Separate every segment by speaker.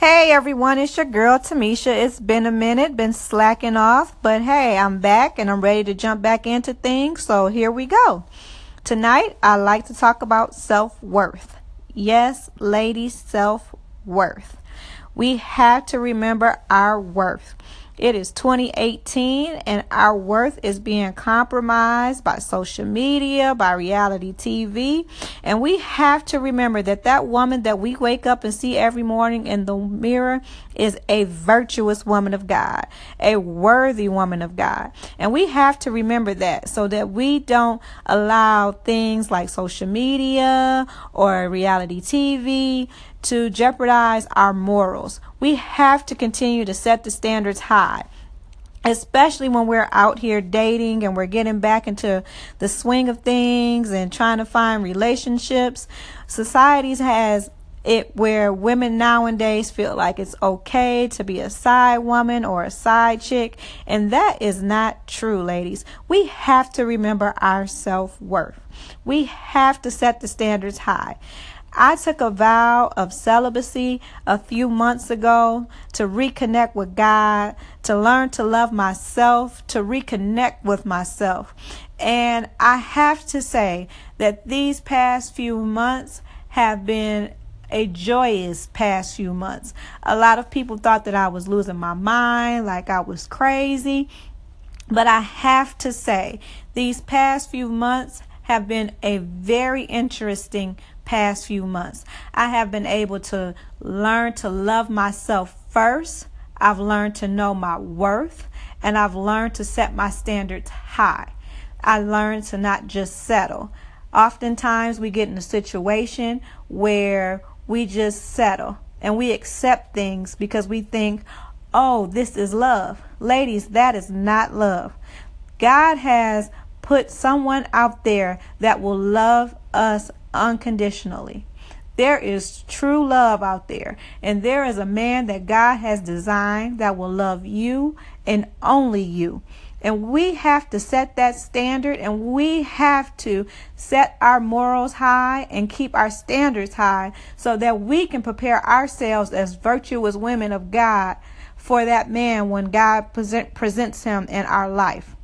Speaker 1: Hey everyone, it's your girl Tamisha. It's been a minute, been slacking off, but hey, I'm back and I'm ready to jump back into things. So here we go. Tonight, I like to talk about self worth. Yes, ladies, self worth. We have to remember our worth. It is 2018 and our worth is being compromised by social media, by reality TV. And we have to remember that that woman that we wake up and see every morning in the mirror is a virtuous woman of God, a worthy woman of God. And we have to remember that so that we don't allow things like social media or reality TV to jeopardize our morals. We have to continue to set the standards high especially when we're out here dating and we're getting back into the swing of things and trying to find relationships. Societies has it where women nowadays feel like it's okay to be a side woman or a side chick and that is not true ladies. We have to remember our self-worth. We have to set the standards high I took a vow of celibacy a few months ago to reconnect with God, to learn to love myself, to reconnect with myself. And I have to say that these past few months have been a joyous past few months. A lot of people thought that I was losing my mind, like I was crazy. But I have to say, these past few months have been a very interesting past few months. I have been able to learn to love myself first. I've learned to know my worth and I've learned to set my standards high. I learned to not just settle. Oftentimes we get in a situation where we just settle and we accept things because we think, oh, this is love. Ladies, that is not love. God has put someone out there that will love us unconditionally. There is true love out there, and there is a man that God has designed that will love you and only you. And we have to set that standard and we have to set our morals high and keep our standards high so that we can prepare ourselves as virtuous women of God for that man when God present, presents him in our life.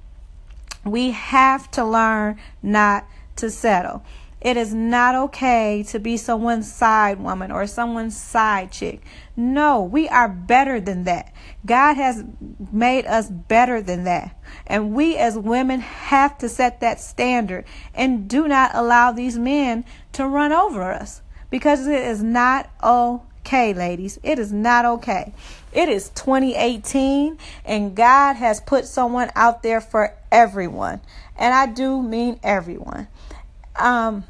Speaker 1: We have to learn not to settle. It is not okay to be someone's side woman or someone's side chick. No, we are better than that. God has made us better than that. And we as women have to set that standard and do not allow these men to run over us because it is not okay, ladies. It is not okay. It is 2018 and God has put someone out there for everyone. And I do mean everyone. Um,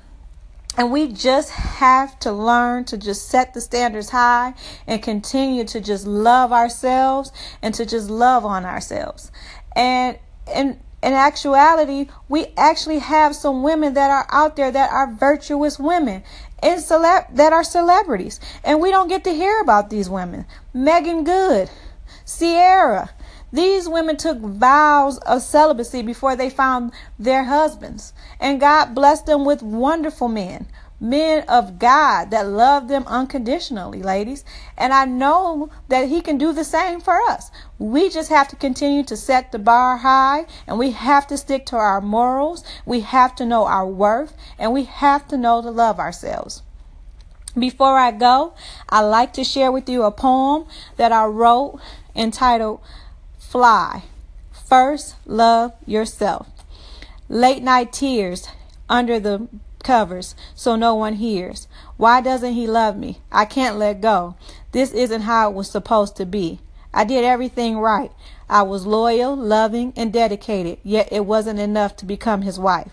Speaker 1: and we just have to learn to just set the standards high and continue to just love ourselves and to just love on ourselves. And in in actuality, we actually have some women that are out there that are virtuous women and celeb that are celebrities. And we don't get to hear about these women. Meagan Good, Ciara, these women took vows of celibacy before they found their husbands, and God blessed them with wonderful men, men of God that love them unconditionally, ladies. And I know that He can do the same for us. We just have to continue to set the bar high, and we have to stick to our morals. We have to know our worth, and we have to know to love ourselves. Before I go, I like to share with you a poem that I wrote entitled Fly. First, love yourself. Late night tears under the covers so no one hears. Why doesn't he love me? I can't let go. This isn't how it was supposed to be. I did everything right. I was loyal, loving, and dedicated, yet it wasn't enough to become his wife.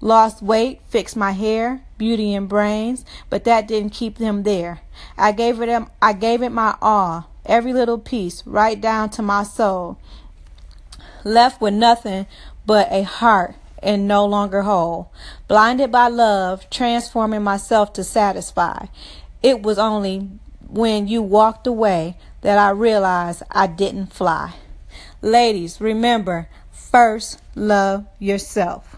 Speaker 1: Lost weight, fixed my hair, beauty and brains, but that didn't keep him there. I gave it I gave it my all every little piece, right down to my soul. Left with nothing but a heart and no longer whole. Blinded by love, transforming myself to satisfy. It was only when you walked away that I realized I didn't fly. Ladies, remember first love yourself.